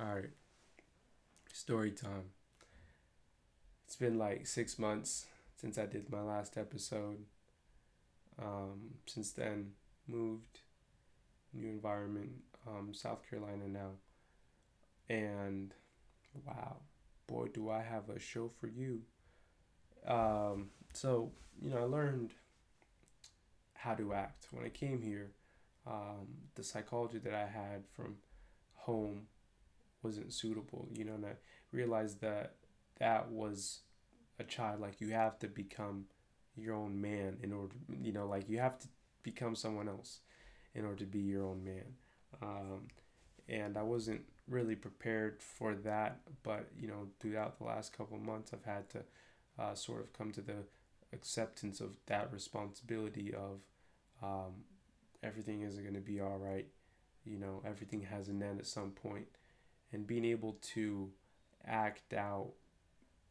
All right. Story time. It's been like six months since I did my last episode. Um, since then, moved, new environment, um, South Carolina now. And wow, boy, do I have a show for you. Um, so, you know, I learned how to act. When I came here, um, the psychology that I had from home wasn't suitable, you know, and I realized that that was a child. Like, you have to become your own man in order, you know, like, you have to become someone else in order to be your own man. Um, and I wasn't really prepared for that, but, you know, throughout the last couple months, I've had to uh, sort of come to the acceptance of that responsibility of um, everything isn't going to be all right. You know, everything has an end at some point, and being able to act out,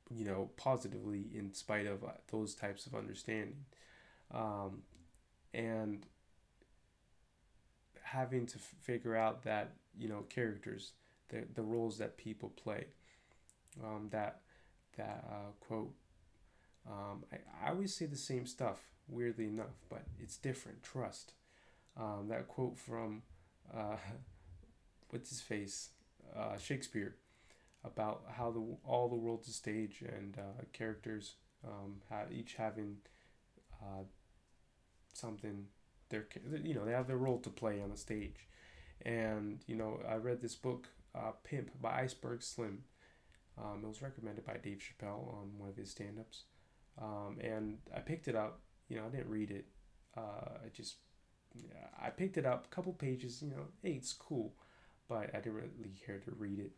you know, positively in spite of uh, those types of understanding, um, and having to f- figure out that you know characters, the the roles that people play, um, that that uh, quote. Um, I, I always say the same stuff, weirdly enough, but it's different. Trust um, that quote from uh, what's his face uh, Shakespeare about how the all the world's a stage and uh, characters um, have each having uh, something their you know they have their role to play on the stage. And you know I read this book uh, Pimp by Iceberg Slim. Um, it was recommended by Dave Chappelle on one of his stand-ups. Um, and I picked it up you know I didn't read it. Uh, I just I picked it up, a couple pages, you know, hey, it's cool, but I didn't really care to read it.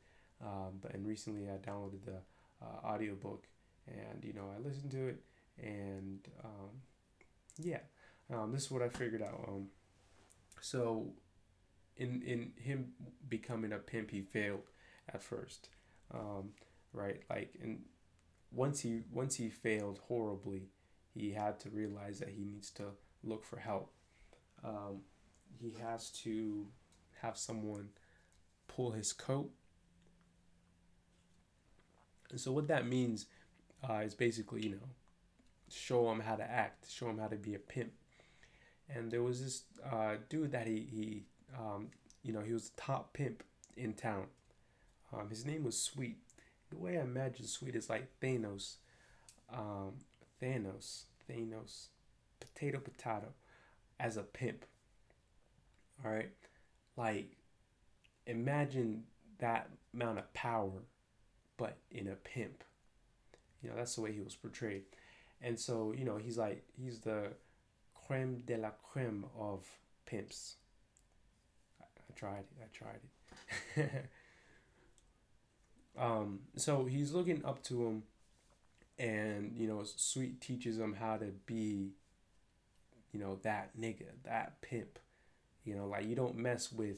Um, but and recently I downloaded the uh, audiobook and you know I listened to it and um, yeah, um, this is what I figured out. Um, so in in him becoming a pimp, he failed at first, um, right? Like and once he once he failed horribly, he had to realize that he needs to look for help um, he has to have someone pull his coat. And so what that means uh, is basically, you know, show him how to act, show him how to be a pimp. And there was this uh, dude that he, he um, you know, he was the top pimp in town. Um, his name was Sweet. The way I imagine Sweet is like Thanos. Um, Thanos. Thanos. Potato, potato as a pimp. All right? Like, imagine that amount of power, but in a pimp. You know, that's the way he was portrayed. And so, you know, he's like, he's the creme de la creme of pimps. I, tried it. I tried it. um, so he's looking up to him, and, you know, Sweet teaches him how to be you know, that nigga, that pimp. You know, like you don't mess with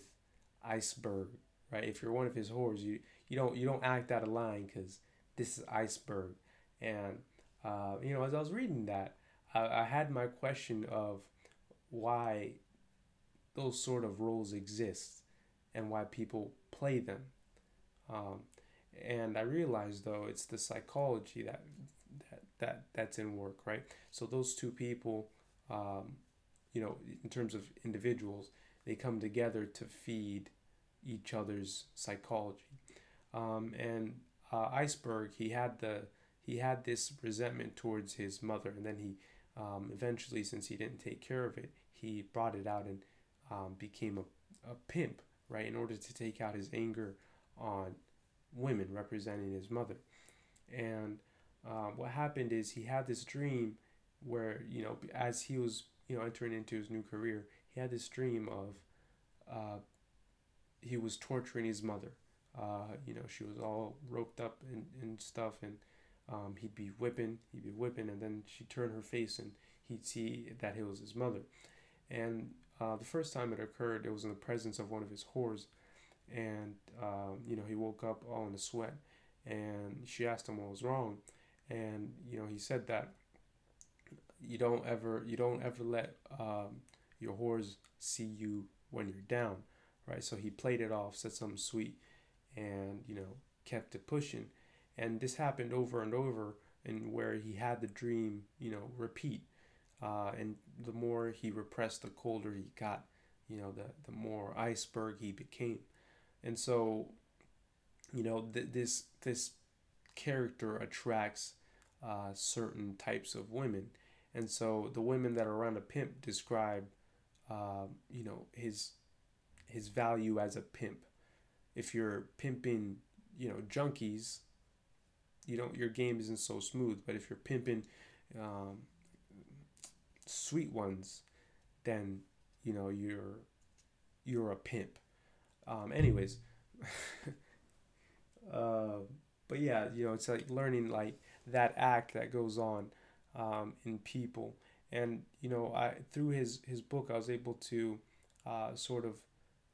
Iceberg, right? If you're one of his whores, you you don't you don't act out of line because this is Iceberg. And uh, you know, as I was reading that, I, I had my question of why those sort of roles exist and why people play them. Um, and I realized though it's the psychology that that that that's in work, right? So those two people um, you know, in terms of individuals, they come together to feed each other's psychology. Um, and uh, Iceberg, he had the he had this resentment towards his mother, and then he um, eventually, since he didn't take care of it, he brought it out and um, became a, a pimp, right, in order to take out his anger on women representing his mother. And uh, what happened is he had this dream where you know as he was you know entering into his new career he had this dream of uh, he was torturing his mother. Uh, you know she was all roped up and, and stuff and um, he'd be whipping he'd be whipping and then she'd turn her face and he'd see that it was his mother. And uh, the first time it occurred it was in the presence of one of his whores and um, you know he woke up all in a sweat and she asked him what was wrong and you know he said that you don't ever you don't ever let um, your whores see you when you're down, right? So he played it off, said something sweet, and you know kept it pushing. And this happened over and over and where he had the dream you know repeat. Uh, and the more he repressed the colder he got you know the the more iceberg he became. And so you know th- this this character attracts uh, certain types of women. And so the women that are around a pimp describe uh, you know his his value as a pimp. If you're pimping you know junkies you know your game isn't so smooth but if you're pimping um, sweet ones then you know you're you're a pimp. Um, anyways uh, but yeah you know it's like learning like that act that goes on um, in people and you know I through his his book I was able to uh, sort of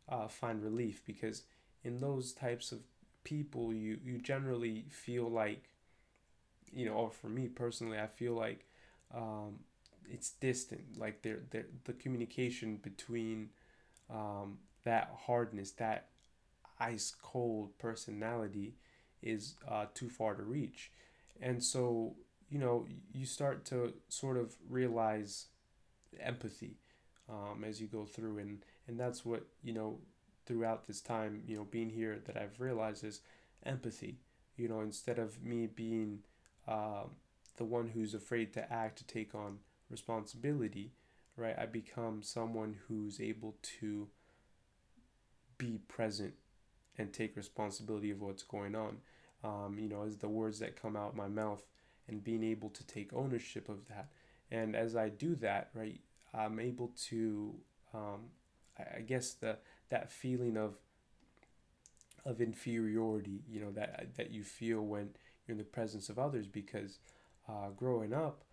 uh, find relief because in those types of people you you generally feel like you know or for me personally I feel like um, it's distant. Like they're, the communication between um, that hardness that ice cold personality is uh, too far to reach. And so you know you start to sort of realize empathy um, as you go through. And and that's what you know throughout this time you know being here that I've realized is empathy. You know instead of me being uh, the one who's afraid to act to take on responsibility right I become someone who's able to be present and take responsibility of what's going on. Um, you know as the words that come out my mouth and being able to take ownership of that. And as I do that, right, I'm able to, um, I guess the that feeling of of inferiority, you know, that that you feel when you're in the presence of others, because uh, growing up,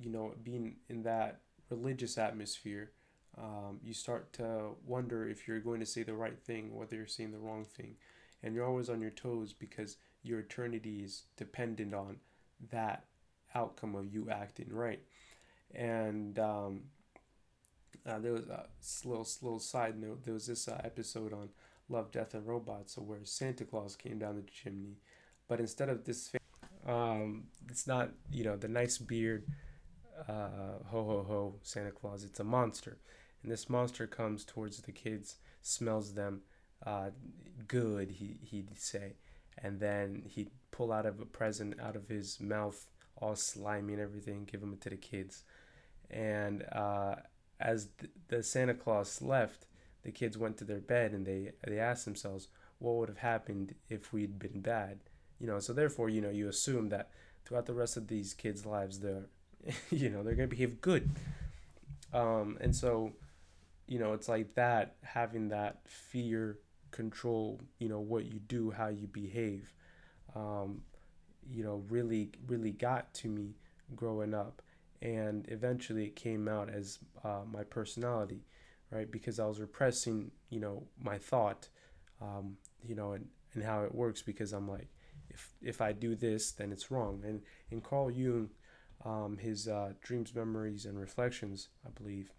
you know, being in that religious atmosphere, um, you start to wonder if you're going to say the right thing, whether you're saying the wrong thing, and you're always on your toes because your eternity is dependent on that outcome of you acting right. And um, uh, there was a little, little side note. There was this uh, episode on Love, Death, and Robots where Santa Claus came down the chimney, but instead of this, um, it's not you know the nice beard, uh, ho ho ho Santa Claus. It's a monster, and this monster comes towards the kids, smells them, uh, good. He he'd say, and then he'd pull out of a present out of his mouth, all slimy and everything, give them to the kids. And uh, as th- the Santa Claus left, the kids went to their bed and they they asked themselves, what would have happened if we'd been bad? You know, so therefore, you know, you assume that throughout the rest of these kids' lives, they're, you know, they're gonna behave good. Um, and so, you know, it's like that having that fear control, you know, what you do, how you behave um, you know, really, really got to me growing up. And eventually it came out as uh, my personality, right? Because I was repressing, you know, my thought, um, you know, and, and how it works because I'm like, if, if I do this, then it's wrong. And in Carl Jung, um, his uh, Dreams, Memories, and Reflections, I believe,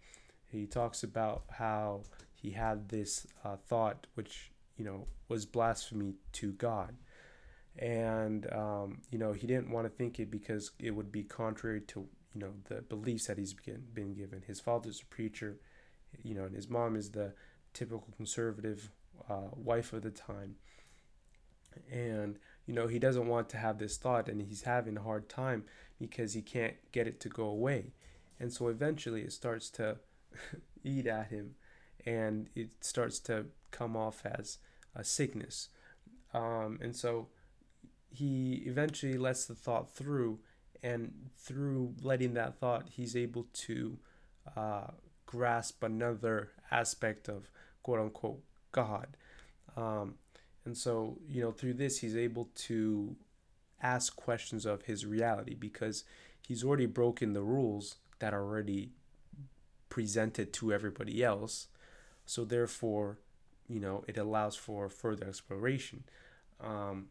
he talks about how he had this uh, thought which, you know, was blasphemy to God. And um, you know he didn't want to think it because it would be contrary to you know the beliefs that he's been, been given. His father's a preacher you know and his mom is the typical conservative uh, wife of the time. And you know he doesn't want to have this thought and he's having a hard time because he can't get it to go away. And so eventually it starts to eat at him and it starts to come off as a sickness um, and so he eventually lets the thought through, and through letting that thought, he's able to uh, grasp another aspect of quote unquote God. Um, and so, you know, through this, he's able to ask questions of his reality because he's already broken the rules that are already presented to everybody else. So, therefore, you know, it allows for further exploration. Um,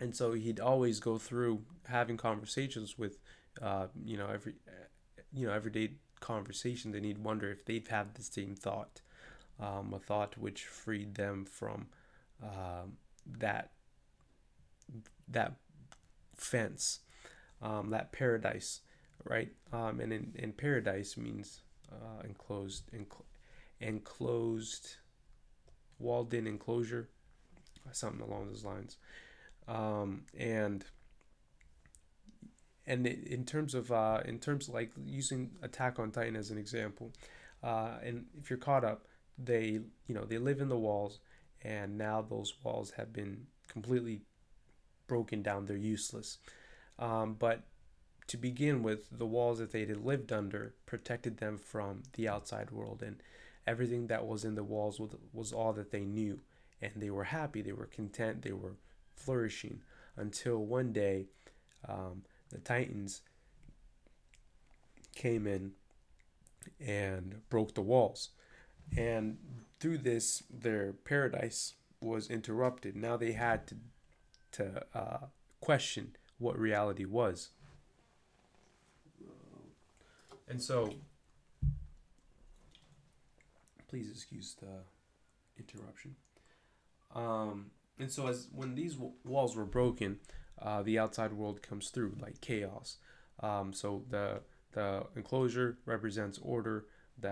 and so he'd always go through having conversations with uh, you know every you know everyday conversation and he'd wonder if they've had the same thought um, a thought which freed them from um, that that fence, um, that paradise, right? Um, and in, in paradise means uh, enclosed, encl- enclosed, walled in enclosure, something along those lines. Um, and and in terms of uh, in terms of like using Attack on Titan as an example, uh, and if you're caught up, they you know they live in the walls, and now those walls have been completely broken down. They're useless. Um, but to begin with, the walls that they had lived under protected them from the outside world, and everything that was in the walls was, all that they knew. And they were happy, they were content, they were flourishing until one day um, the Titans came in and broke the walls. And through this, their paradise was interrupted. Now they had to to uh, question what reality was. And so, please excuse the interruption. Um, and so, as when these w- walls were broken, uh, the outside world comes through like chaos. Um, so the the enclosure represents order. The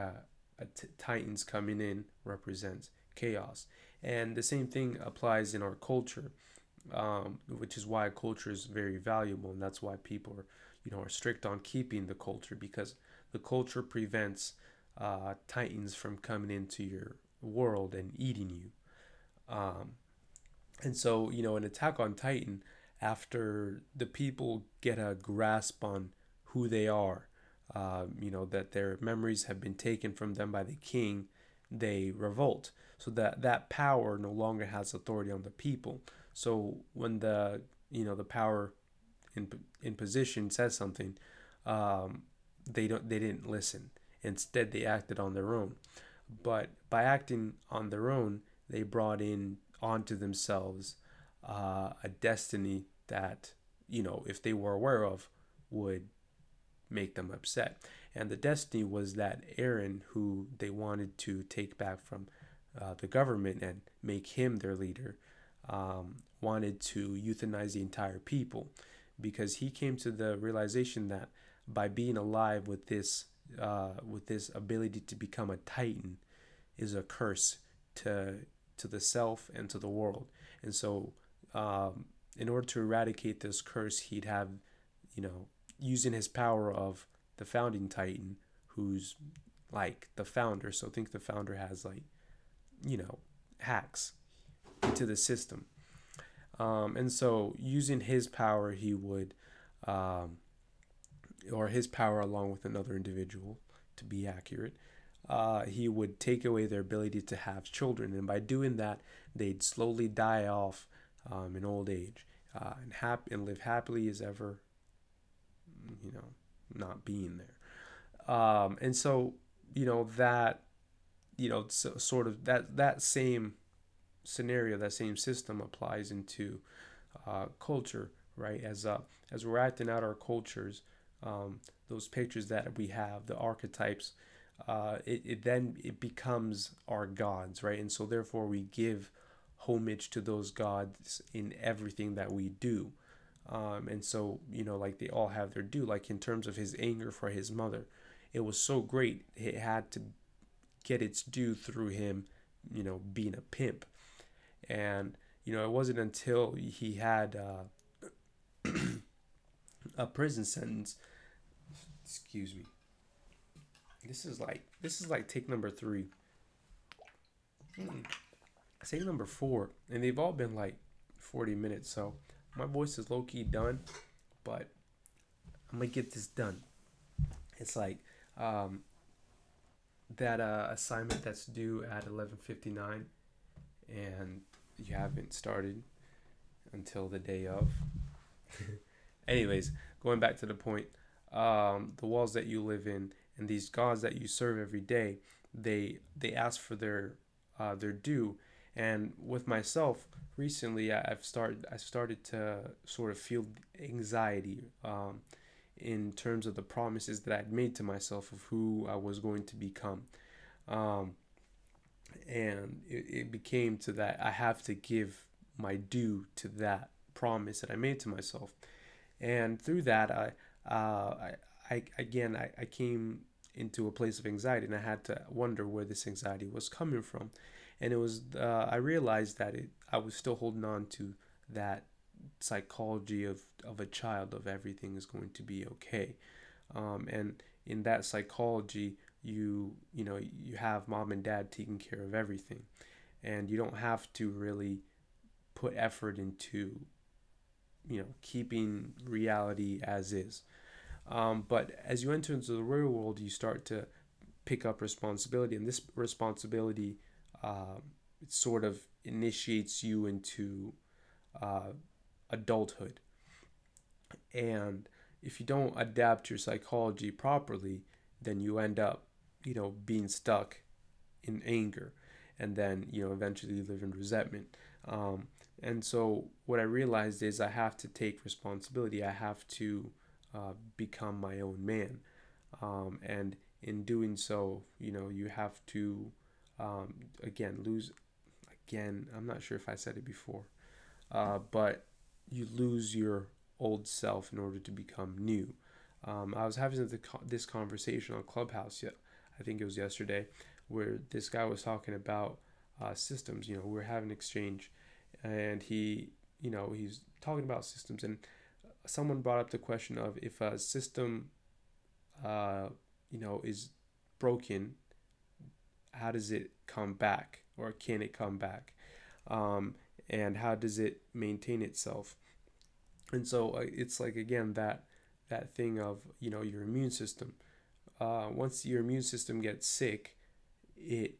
uh, t- titans coming in represents chaos, and the same thing applies in our culture um, which is why culture is very valuable, and that's why people are, you know, are strict on keeping the culture because the culture prevents uh, titans from coming into your world and eating you. Um, and so, you know, an attack on Titan, after the people get a grasp on who they are, uh, you know, that their memories have been taken from them by the king, they revolt. So that that power no longer has authority on the people. So when the you know the power in in position says something, um, they don't they didn't listen. Instead, they acted on their own. But by acting on their own, they brought in onto themselves uh, a destiny that you know if they were aware of would make them upset. And the destiny was that Eren, who they wanted to take back from uh, the government and make him their leader, um, wanted to euthanize the entire people because he came to the realization that by being alive with this uh, with this ability to become a titan is a curse to to the self and to the world and so um, in order to eradicate this curse he'd have you know using his power of the founding titan who's like the founder so think the founder has like you know hacks into the system. Um, and so, using his power, he would, um, or his power along with another individual, to be accurate, uh, he would take away their ability to have children. And by doing that, they'd slowly die off um, in old age uh, and, hap- and live happily as ever, you know, not being there. Um, and so, you know, that, you know, so, sort of that, that same scenario, that same system applies into uh, culture, right? As uh, as we're acting out our cultures, um, those pictures that we have, the archetypes, uh, it, it then it becomes our gods, right? And so therefore we give homage to those gods in everything that we do. Um, and so you know, like they all have their due. Like in terms of his anger for his mother, it was so great it had to get its due through him, you know, being a pimp and you know it wasn't until he had uh, a prison sentence excuse me. This is like this is like take number three. Say number four and they've all been like 40 minutes so my voice is low-key done but i'm gonna get this done. It's like um, that uh, assignment that's due at 11:59 and you haven't started until the day of. Anyways, going back to the point, um, the walls that you live in and these gods that you serve every day, they they ask for their uh, their due. And with myself, recently I've started I started to sort of feel anxiety um, in terms of the promises that I'd made to myself of who I was going to become. Um, and it, it became to that I have to give my due to that promise that I made to myself. And through that, I, I, I again, I, I came into a place of anxiety and I had to wonder where this anxiety was coming from. And it was, uh, I realized that it, I was still holding on to that psychology of, of a child of everything is going to be okay. Um, and in that psychology, you, you know, you have mom and dad taking care of everything and you don't have to really put effort into you know keeping reality as is um, but as you enter into the real world you start to pick up responsibility and this responsibility uh, sort of initiates you into uh, adulthood. And if you don't adapt your psychology properly then you end up you know being stuck in anger and then you know eventually you live in resentment. Um, and so what i realized is i have to take responsibility. I have to uh, become my own man um, and in doing so you know you have to um, again lose again i'm not sure if i said it before uh, but you lose your old self in order to become new um, i was having this conversation on clubhouse i think it was yesterday where this guy was talking about uh, systems. You know, we are having exchange, and he, you know, he's talking about systems, and someone brought up the question of if a system, uh, you know, is broken, how does it come back, or can it come back, um, and how does it maintain itself? And so uh, it's like again that that thing of you know your immune system. Uh, once your immune system gets sick, it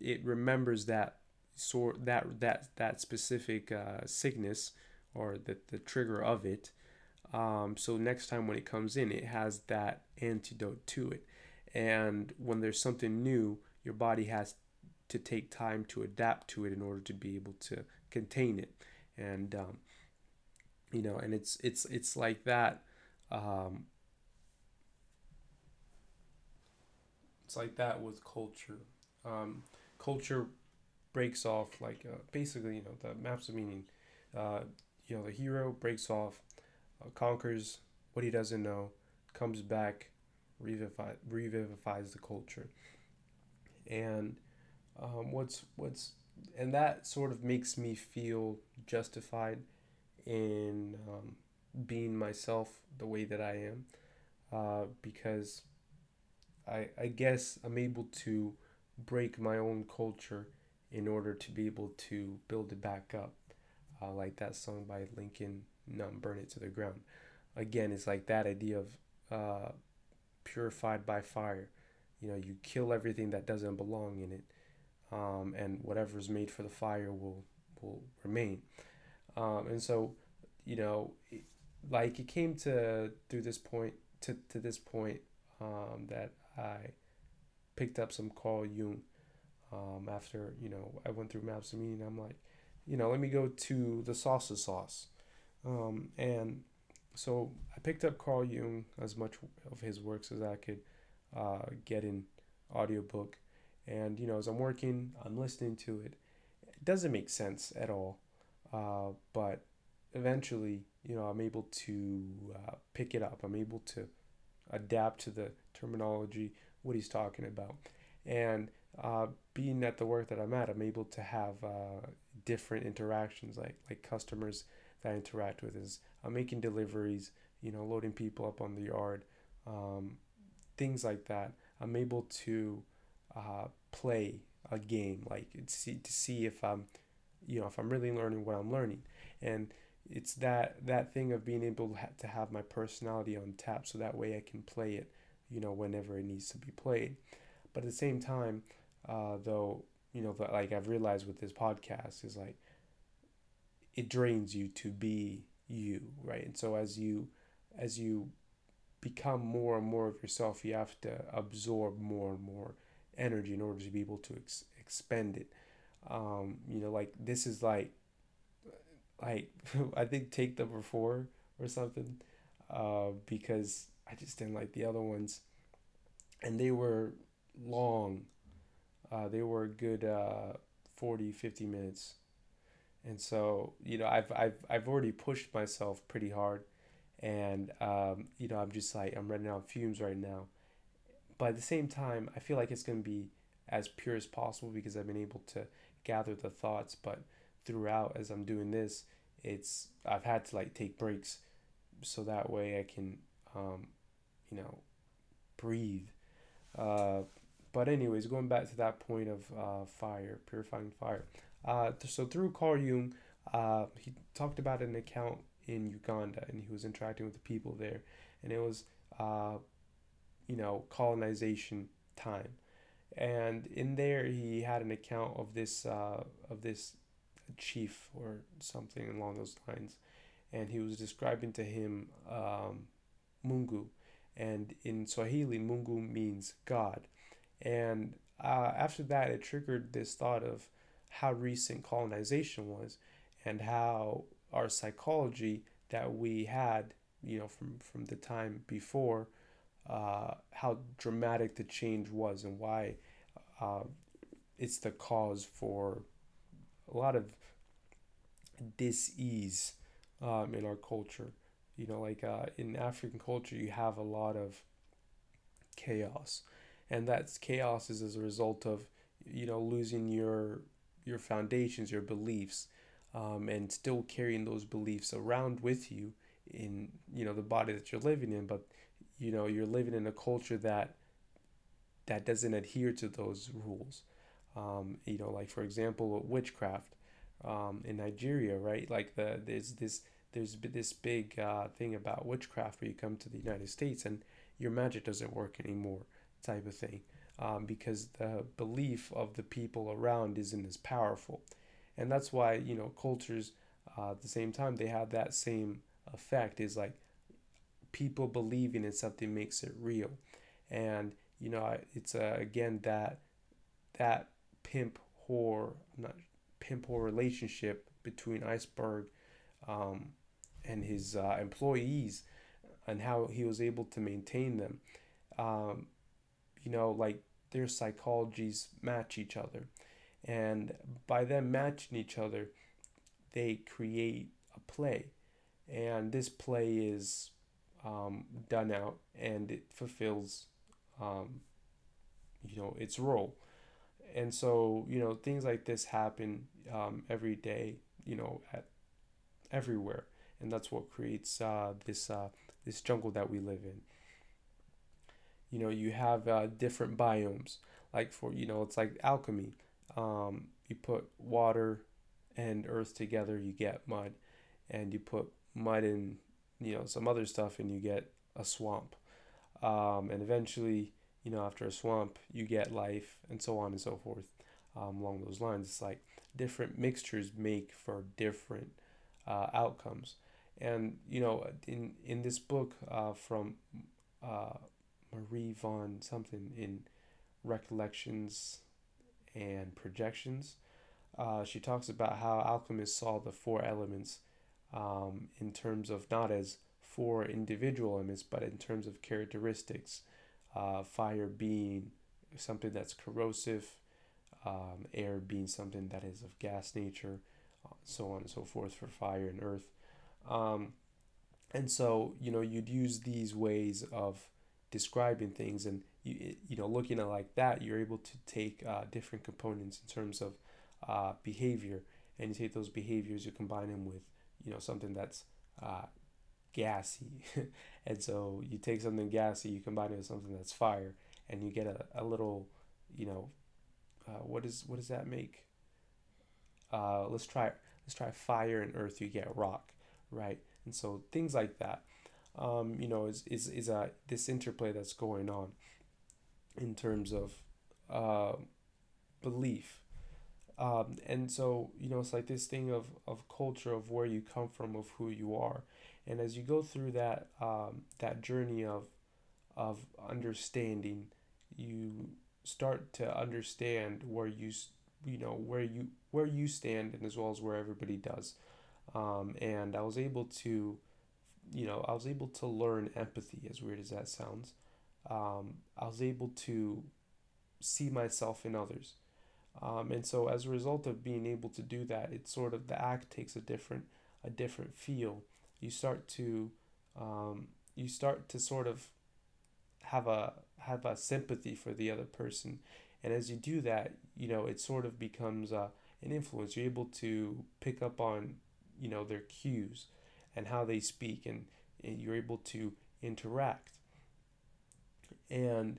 it remembers that sort that that that specific uh, sickness or the, the trigger of it um, so next time when it comes in it has that antidote to it and when there's something new your body has to take time to adapt to it in order to be able to contain it and um, you know and it's it's it's like that um, it's like that with culture. Um, culture breaks off like uh, basically you know the maps of meaning. Uh, you know the hero breaks off, uh, conquers what he doesn't know, comes back, revivifies the culture, and um, what's what's and that sort of makes me feel justified in um, being myself the way that I am, uh, because I, I guess I'm able to break my own culture in order to be able to build it back up. Uh, like that song by Lincoln Numb, Burn It to the Ground. Again, it's like that idea of uh, purified by fire. You know, you kill everything that doesn't belong in it, um, and whatever's made for the fire will will remain. Um, and so, you know, it, like it came to through this point to, to this point um, that I picked up some Carl Jung um, after, you know, I went through Maps Meaning. I'm like, you know, let me go to the salsa sauce. Um, and so I picked up Carl Jung, as much of his works as I could uh, get in audiobook. And, you know, as I'm working, I'm listening to it. It doesn't make sense at all. Uh, but eventually, you know, I'm able to uh, pick it up. I'm able to adapt to the terminology, what he's talking about. And uh, being at the work that I'm at, I'm able to have uh, different interactions, like like customers that I interact with. Is I'm making deliveries, you know, loading people up on the yard, um, things like that. I'm able to uh, play a game, like see to see if I'm, you know, if I'm really learning what I'm learning, and it's that that thing of being able to have my personality on tap so that way I can play it you know whenever it needs to be played but at the same time uh, though you know like I've realized with this podcast is like it drains you to be you right? And so as you as you become more and more of yourself you have to absorb more and more energy in order to be able to ex- expend it. Um, you know like this is like like I think take number four or something, uh, because I just didn't like the other ones, and they were long. Uh, they were a good uh, 40, 50 minutes, and so you know I've I've I've already pushed myself pretty hard, and um, you know I'm just like I'm running out fumes right now, but at the same time I feel like it's gonna be as pure as possible because I've been able to gather the thoughts, but throughout as I'm doing this, it's I've had to like take breaks, so that way I can, um, you know, breathe. Uh, but anyways, going back to that point of uh, fire, purifying fire. Uh, so through Carl Jung, uh, he talked about an account in Uganda, and he was interacting with the people there, and it was, uh, you know, colonization time, and in there he had an account of this uh, of this chief or something along those lines, and he was describing to him um, Mungu, and in Swahili, Mungu means God, and uh, after that, it triggered this thought of how recent colonization was and how our psychology that we had, you know, from, from the time before, uh, how dramatic the change was and why uh, it's the cause for a lot of dis-ease um, in our culture. You know, like uh, in African culture, you have a lot of chaos, and that's chaos is as a result of you know losing your your foundations, your beliefs, um, and still carrying those beliefs around with you in you know the body that you're living in. But you know you're living in a culture that that doesn't adhere to those rules. Um, you know, like for example, witchcraft um, in Nigeria, right? Like the there's this there's this big uh, thing about witchcraft where you come to the United States and your magic doesn't work anymore, type of thing um, because the belief of the people around isn't as powerful. And that's why, you know, cultures uh, at the same time, they have that same effect is like people believing in something makes it real. And, you know, it's uh, again that that pimp whore, not pimp whore relationship between Iceberg um, and his uh, employees and how he was able to maintain them. Um, you know, like their psychologies match each other. And by them matching each other, they create a play. And this play is um, done out and it fulfills, um, you know, its role. And so, you know, things like this happen um, every day, you know, at everywhere. And that's what creates uh, this, uh, this jungle that we live in you know you have uh, different biomes. Like for you know it's like alchemy. Um, you put water and earth together you get mud. And you put mud in you know some other stuff and you get a swamp. Um, and eventually you know after a swamp you get life and so on and so forth um, along those lines. It's like different mixtures make for different uh, outcomes. And you know in in this book uh, from uh, Marie von something in Recollections and Projections. Uh, she talks about how alchemists saw the four elements um, in terms of not as four individual elements, but in terms of characteristics. Uh, fire being something that's corrosive, um, air being something that is of gas nature, so on and so forth for fire and earth. Um, and so, you know, you'd use these ways of describing things and you, you know looking at like that you're able to take uh, different components in terms of uh, behavior. And you take those behaviors you combine them with you know something that's uh, gassy. And so you take something gassy you combine it with something that's fire and you get a, a little you know uh, what is what does that make? Uh, let's try let's try fire and earth you get rock right? And so things like that um, you know, is, is, is a, this interplay that's going on in terms of uh, belief. Um, and so, you know, it's like this thing of, of culture, of where you come from, of who you are. And as you go through that, um, that journey of, of understanding, you start to understand where you, you know, where you, where you stand and as well as where everybody does. Um, and I was able to you know, I was able to learn empathy, as weird as that sounds. Um, I was able to see myself in others. Um, and so as a result of being able to do that, it's sort of the act takes a different a different feel. You start to um, you start to sort of have a have a sympathy for the other person, and as you do that, you know it sort of becomes uh, an influence. You're able to pick up on you know their cues and how they speak, and, and you're able to interact. And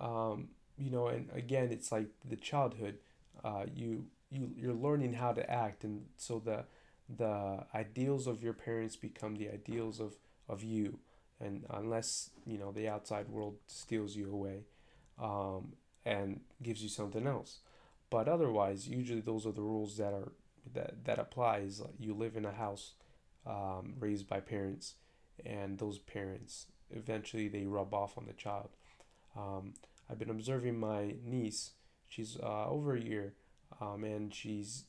um, you know, and again, it's like the childhood. Uh, you you you're learning how to act, and so the the ideals of your parents become the ideals of of you, and unless you know the outside world steals you away, um, and gives you something else, but otherwise, usually those are the rules that are that that applies. You live in a house um, raised by parents, and those parents eventually they rub off on the child. Um, I've been observing my niece. She's uh, over a year, um, and she's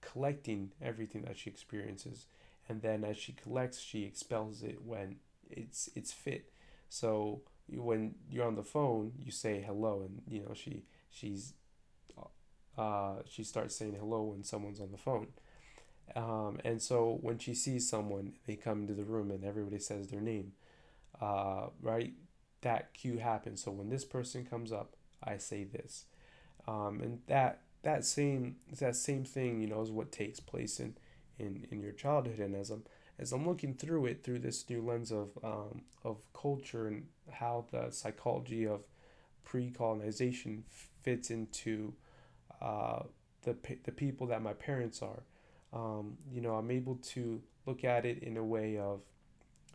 collecting everything that she experiences, and then as she collects, she expels it when it's it's fit. So when you're on the phone, you say hello, and you know she she's uh, she starts saying hello when someone's on the phone. Um, and so when she sees someone, they come into the room and everybody says their name, uh, right? That cue happens. So when this person comes up, I say this, um, and that that same that same thing, you know, is what takes place in in in your childhood. And as I'm as I'm looking through it through this new lens of um, of culture and how the psychology of pre-colonization fits into uh, the the people that my parents are um, you know, I'm able to look at it in a way of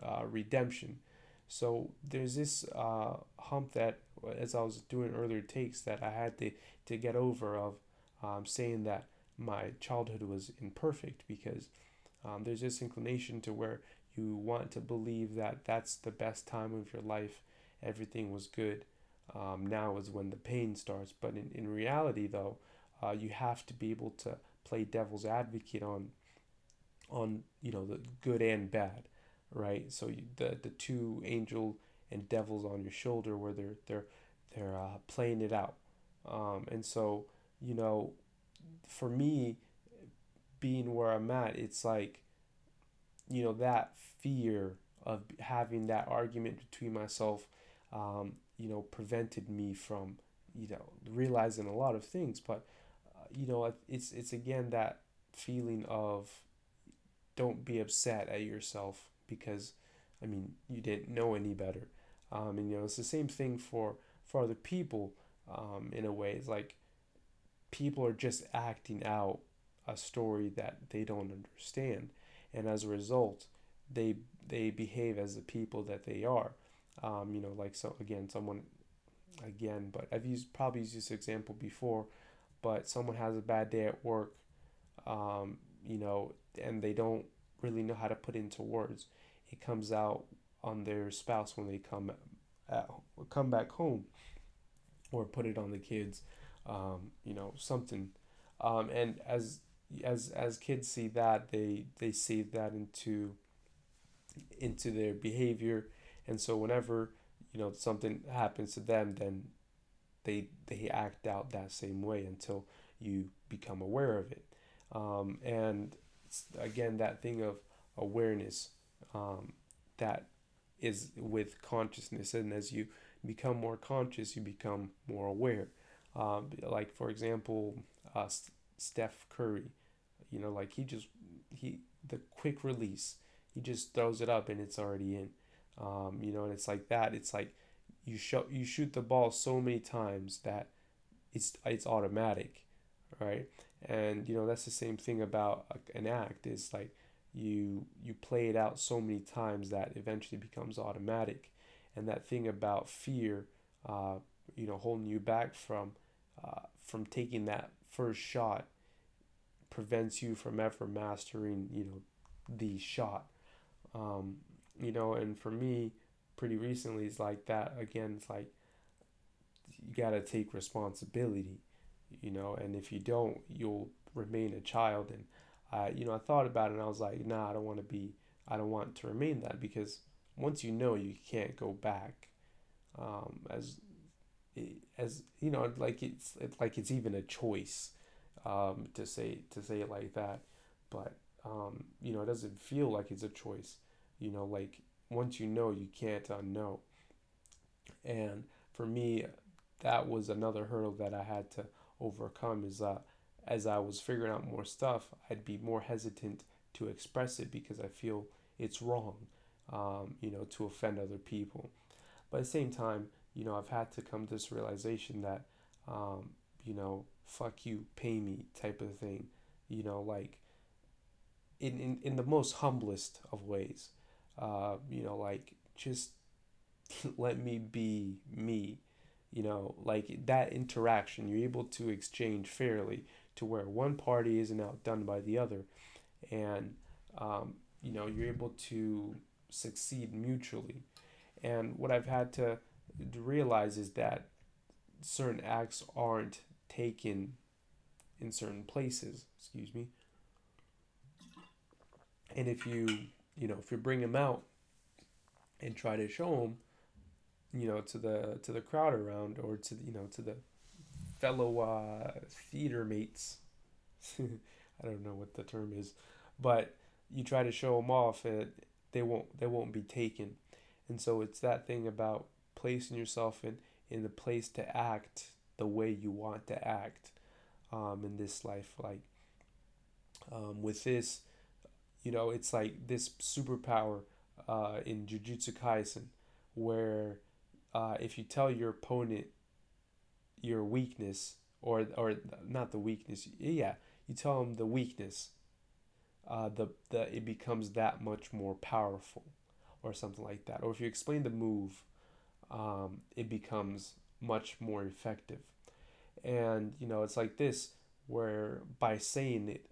uh, redemption. So there's this uh, hump that, as I was doing earlier takes, that I had to, to get over of um, saying that my childhood was imperfect because um, there's this inclination to where you want to believe that that's the best time of your life, everything was good. Um, now is when the pain starts. But in, in reality, though, uh, you have to be able to play devil's advocate on on you know the good and bad right? So you, the the two angel and devils on your shoulder where they're they're they're uh, playing it out. Um, and so you know for me being where i'm at it's like you know that fear of having that argument between myself um, you know prevented me from you know realizing a lot of things. But you know, it's it's again that feeling of don't be upset at yourself because I mean you didn't know any better. Um, and you know it's the same thing for for other people um, in a way. It's like people are just acting out a story that they don't understand, and as a result, they they behave as the people that they are. Um, you know, like so again, someone again, but I've used probably used this example before but someone has a bad day at work, um, you know, and they don't really know how to put into words, it comes out on their spouse when they come at, come back home, or put it on the kids, um, you know, something, um, and as as as kids see that they they see that into into their behavior. And so whenever you know something happens to them then they they act out that same way until you become aware of it. Um, and again, that thing of awareness um, that is with consciousness, and as you become more conscious, you become more aware. Um, like for example, uh, Steph Curry, you know, like he just he the quick release, he just throws it up and it's already in. Um, you know, and it's like that. It's like you shoot you shoot the ball so many times that it's it's automatic, right? And you know that's the same thing about an act is like you you play it out so many times that eventually becomes automatic, and that thing about fear, uh, you know, holding you back from uh, from taking that first shot prevents you from ever mastering you know the shot um, you know and for me pretty recently is like that again it's like you got to take responsibility you know and if you don't you'll remain a child. And I you know I thought about it and I was like nah I don't want to be I don't want to remain that because once you know you can't go back um, as as you know like it's like it's even a choice um, to say to say it like that. But um, you know it doesn't feel like it's a choice you know like once you know you can't unknow. And for me that was another hurdle that i had to overcome is that as i was figuring out more stuff i'd be more hesitant to express it because i feel it's wrong um, you know to offend other people. But at the same time you know, I've had to come to this realization that, um, you know, fuck you, pay me type of thing, you know, like in, in, in the most humblest of ways, uh, you know, like just let me be me, you know, like that interaction, you're able to exchange fairly to where one party isn't outdone by the other. And, um, you know, you're able to succeed mutually. And what I've had to realize is that certain acts aren't taken in certain places. Excuse me. And if you, you know, if you bring them out and try to show them, you know, to the to the crowd around or to you know to the fellow uh, theater mates, I don't know what the term is, but you try to show them off, and they won't they won't be taken, and so it's that thing about placing yourself in in the place to act the way you want to act um, in this life like um, with this you know it's like this superpower uh, in jujutsu kaisen where uh, if you tell your opponent your weakness or or not the weakness yeah you tell them the weakness uh, the the it becomes that much more powerful or something like that or if you explain the move um, it becomes much more effective. And, you know, it's like this where by saying it,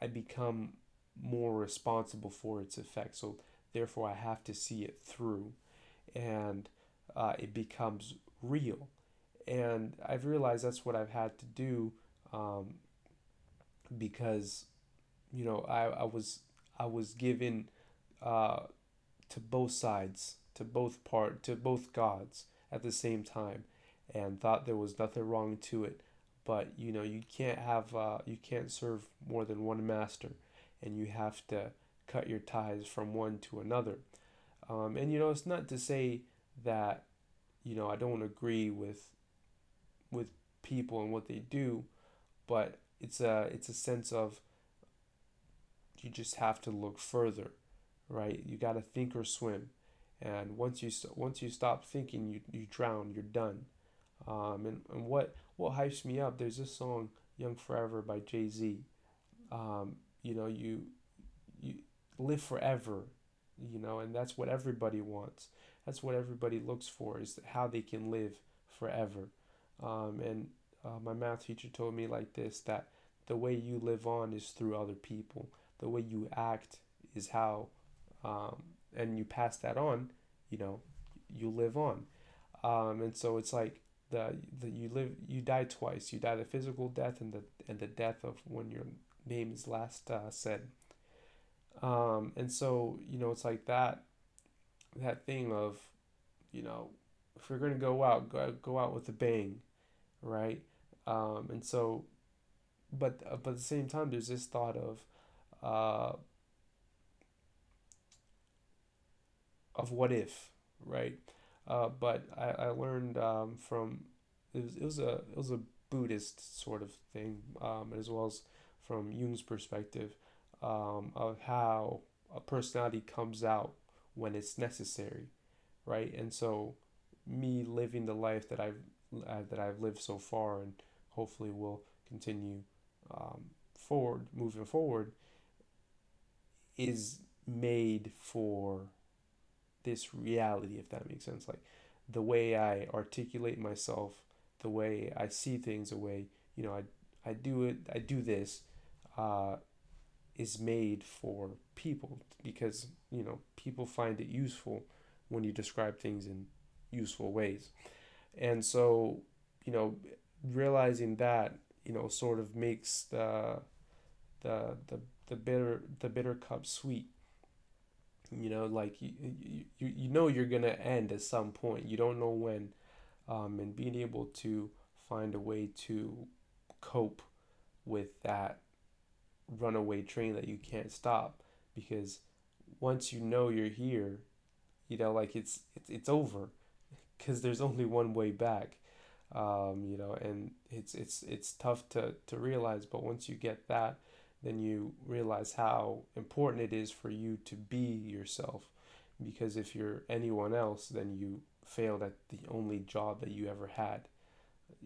I become more responsible for its effect. So therefore, I have to see it through and uh, it becomes real. And I've realized that's what I've had to do um, because, you know, I, I was I was given uh, to both sides to both part to both gods at the same time and thought there was nothing wrong to it but you know you can't have uh, you can't serve more than one master and you have to cut your ties from one to another. Um, and you know it's not to say that you know i don't agree with with people and what they do but it's a it's a sense of you just have to look further right? You got to think or swim. And once you once you stop thinking you, you drown you're done. Um, and, and what what hypes me up there's this song young forever by jay-z. Um, you know you you live forever you know and that's what everybody wants that's what everybody looks for is how they can live forever um, and uh, my math teacher told me like this that the way you live on is through other people the way you act is how um, and you pass that on, you know, you live on. Um, and so it's like the, the you live you die twice. You die the physical death and the and the death of when your name is last uh, said. Um, and so you know it's like that that thing of you know if we're gonna go out go, go out with a bang right um, and so but uh, but at the same time there's this thought of uh, of what if, right? Uh, but I, I learned um, from it was, it was a it was a Buddhist sort of thing, um, as well as from Jung's perspective um, of how a personality comes out when it's necessary, right? And so, me living the life that I've uh, that I've lived so far, and hopefully will continue um, forward, moving forward, is made for this reality, if that makes sense. Like the way I articulate myself, the way I see things, the way you know I I do it, I do this, uh, is made for people because you know people find it useful when you describe things in useful ways, and so you know realizing that you know sort of makes the the the the bitter the bitter cup sweet. You know like you, you, you know you're gonna end at some point. You don't know when um, and being able to find a way to cope with that runaway train that you can't stop because once you know you're here you know like it's it's, it's over because there's only one way back um, you know and it's it's it's tough to to realize but once you get that then you realize how important it is for you to be yourself because if you're anyone else then you failed at the only job that you ever had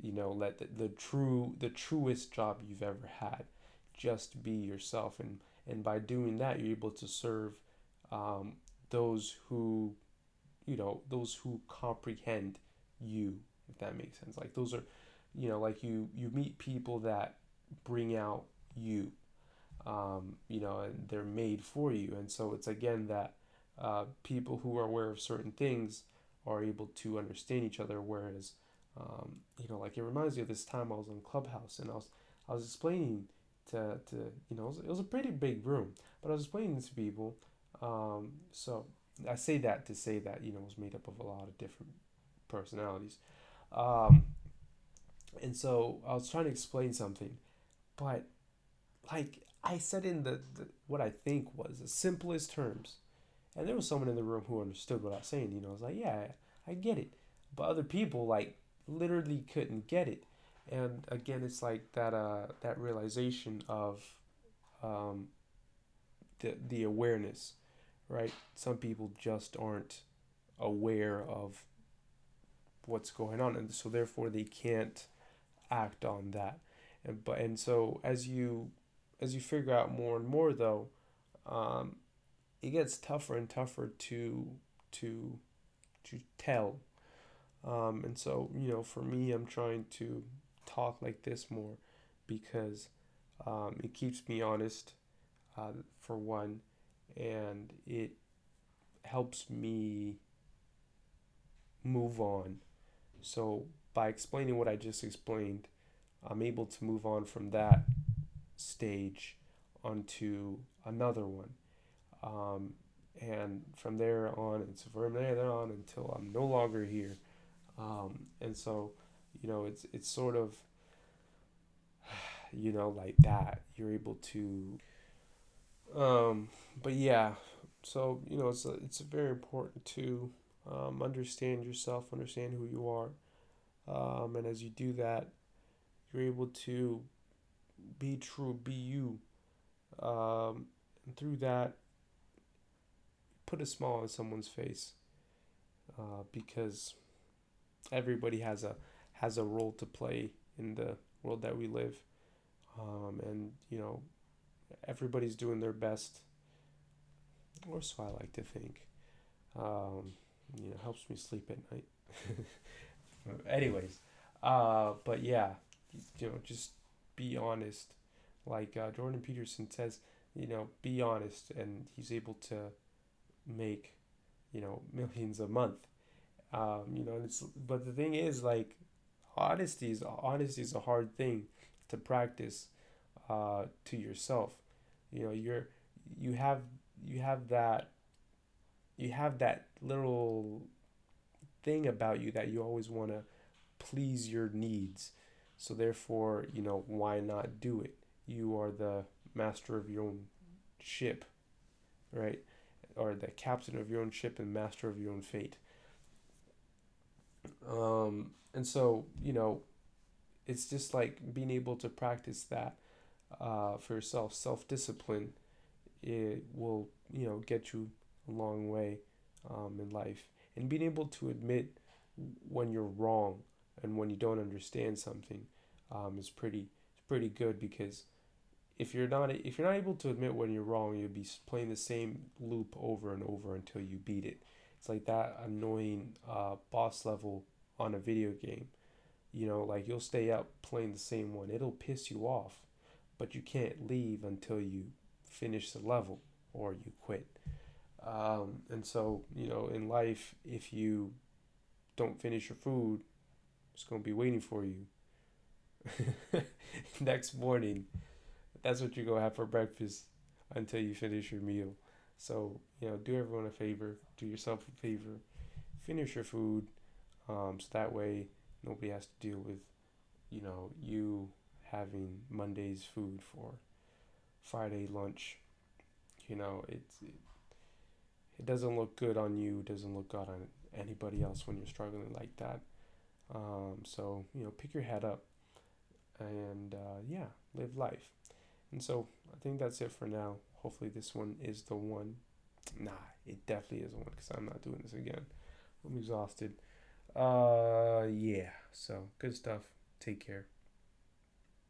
you know let the, the true the truest job you've ever had just be yourself. And and by doing that you're able to serve um, those who you know those who comprehend you if that makes sense. Like those are you know like you you meet people that bring out you um, you know and they're made for you. And so it's again that uh, people who are aware of certain things are able to understand each other. Whereas um, you know like it reminds me of this time i was in clubhouse and i was i was explaining to, to you know, it was, it was a pretty big room, but I was explaining to people. Um, so I say that to say that, you know, it was made up of a lot of different personalities. Um, and so I was trying to explain something, but like I said in the, the what I think was the simplest terms, and there was someone in the room who understood what I was saying. You know, I was like, yeah, I get it, but other people like literally couldn't get it and again it's like that uh that realization of um the the awareness right? Some people just aren't aware of what's going on and so therefore they can't act on that. And but and so as you as you figure out more and more though um it gets tougher and tougher to to to tell. Um and so you know for me i'm trying to talk like this more because um, it keeps me honest, uh, for one, and it helps me move on. So, by explaining what I just explained, I'm able to move on from that stage onto another one. Um, and from there on, and so from there on until I'm no longer here. Um, and so, you know it's it's sort of you know like that. You're able to um but yeah. So you know it's a, it's very important to um, understand yourself understand who you are. Um, and as you do that you're able to be true be you. Um, and through that put a smile on someone's face uh, because everybody has a has a role to play in the world that we live. Um, and, you know, everybody's doing their best, or so I like to think. Um, you know, helps me sleep at night. Anyways, uh, but yeah, you know, just be honest. Like uh, Jordan Peterson says, you know, be honest, and he's able to make, you know, millions a month. Um, you know, it's but the thing is, like, honesty is honesty is a hard thing to practice uh, to yourself. You know, you're you have you have that you have that little thing about you that you always want to please your needs. So therefore, you know, why not do it? You are the master of your own ship, right? Or the captain of your own ship and master of your own fate. Um, and so, you know, it's just like being able to practice that uh, for yourself. Self discipline, it will, you know, get you a long way um, in life. And being able to admit when you're wrong and when you don't understand something um, is pretty pretty good because if you're not if you're not able to admit when you're wrong, you'll be playing the same loop over and over until you beat it. It's like that annoying uh, boss level on a video game. You know, like you'll stay up playing the same one. It'll piss you off, but you can't leave until you finish the level or you quit. Um, and so, you know, in life, if you don't finish your food, it's going to be waiting for you. Next morning, that's what you're going to have for breakfast until you finish your meal. So, you know, do everyone a favor, do yourself a favor, finish your food, Um, so that way nobody has to deal with, you know, you having Monday's food for Friday lunch. You know, it's it, it doesn't look good on you. Doesn't look good on anybody else when you're struggling like that. Um, so you know, pick your head up, and uh, yeah, live life. And so I think that's it for now. Hopefully this one is the one. Nah, it definitely isn't one because I'm not doing this again. I'm exhausted. Uh, yeah. So good stuff. Take care.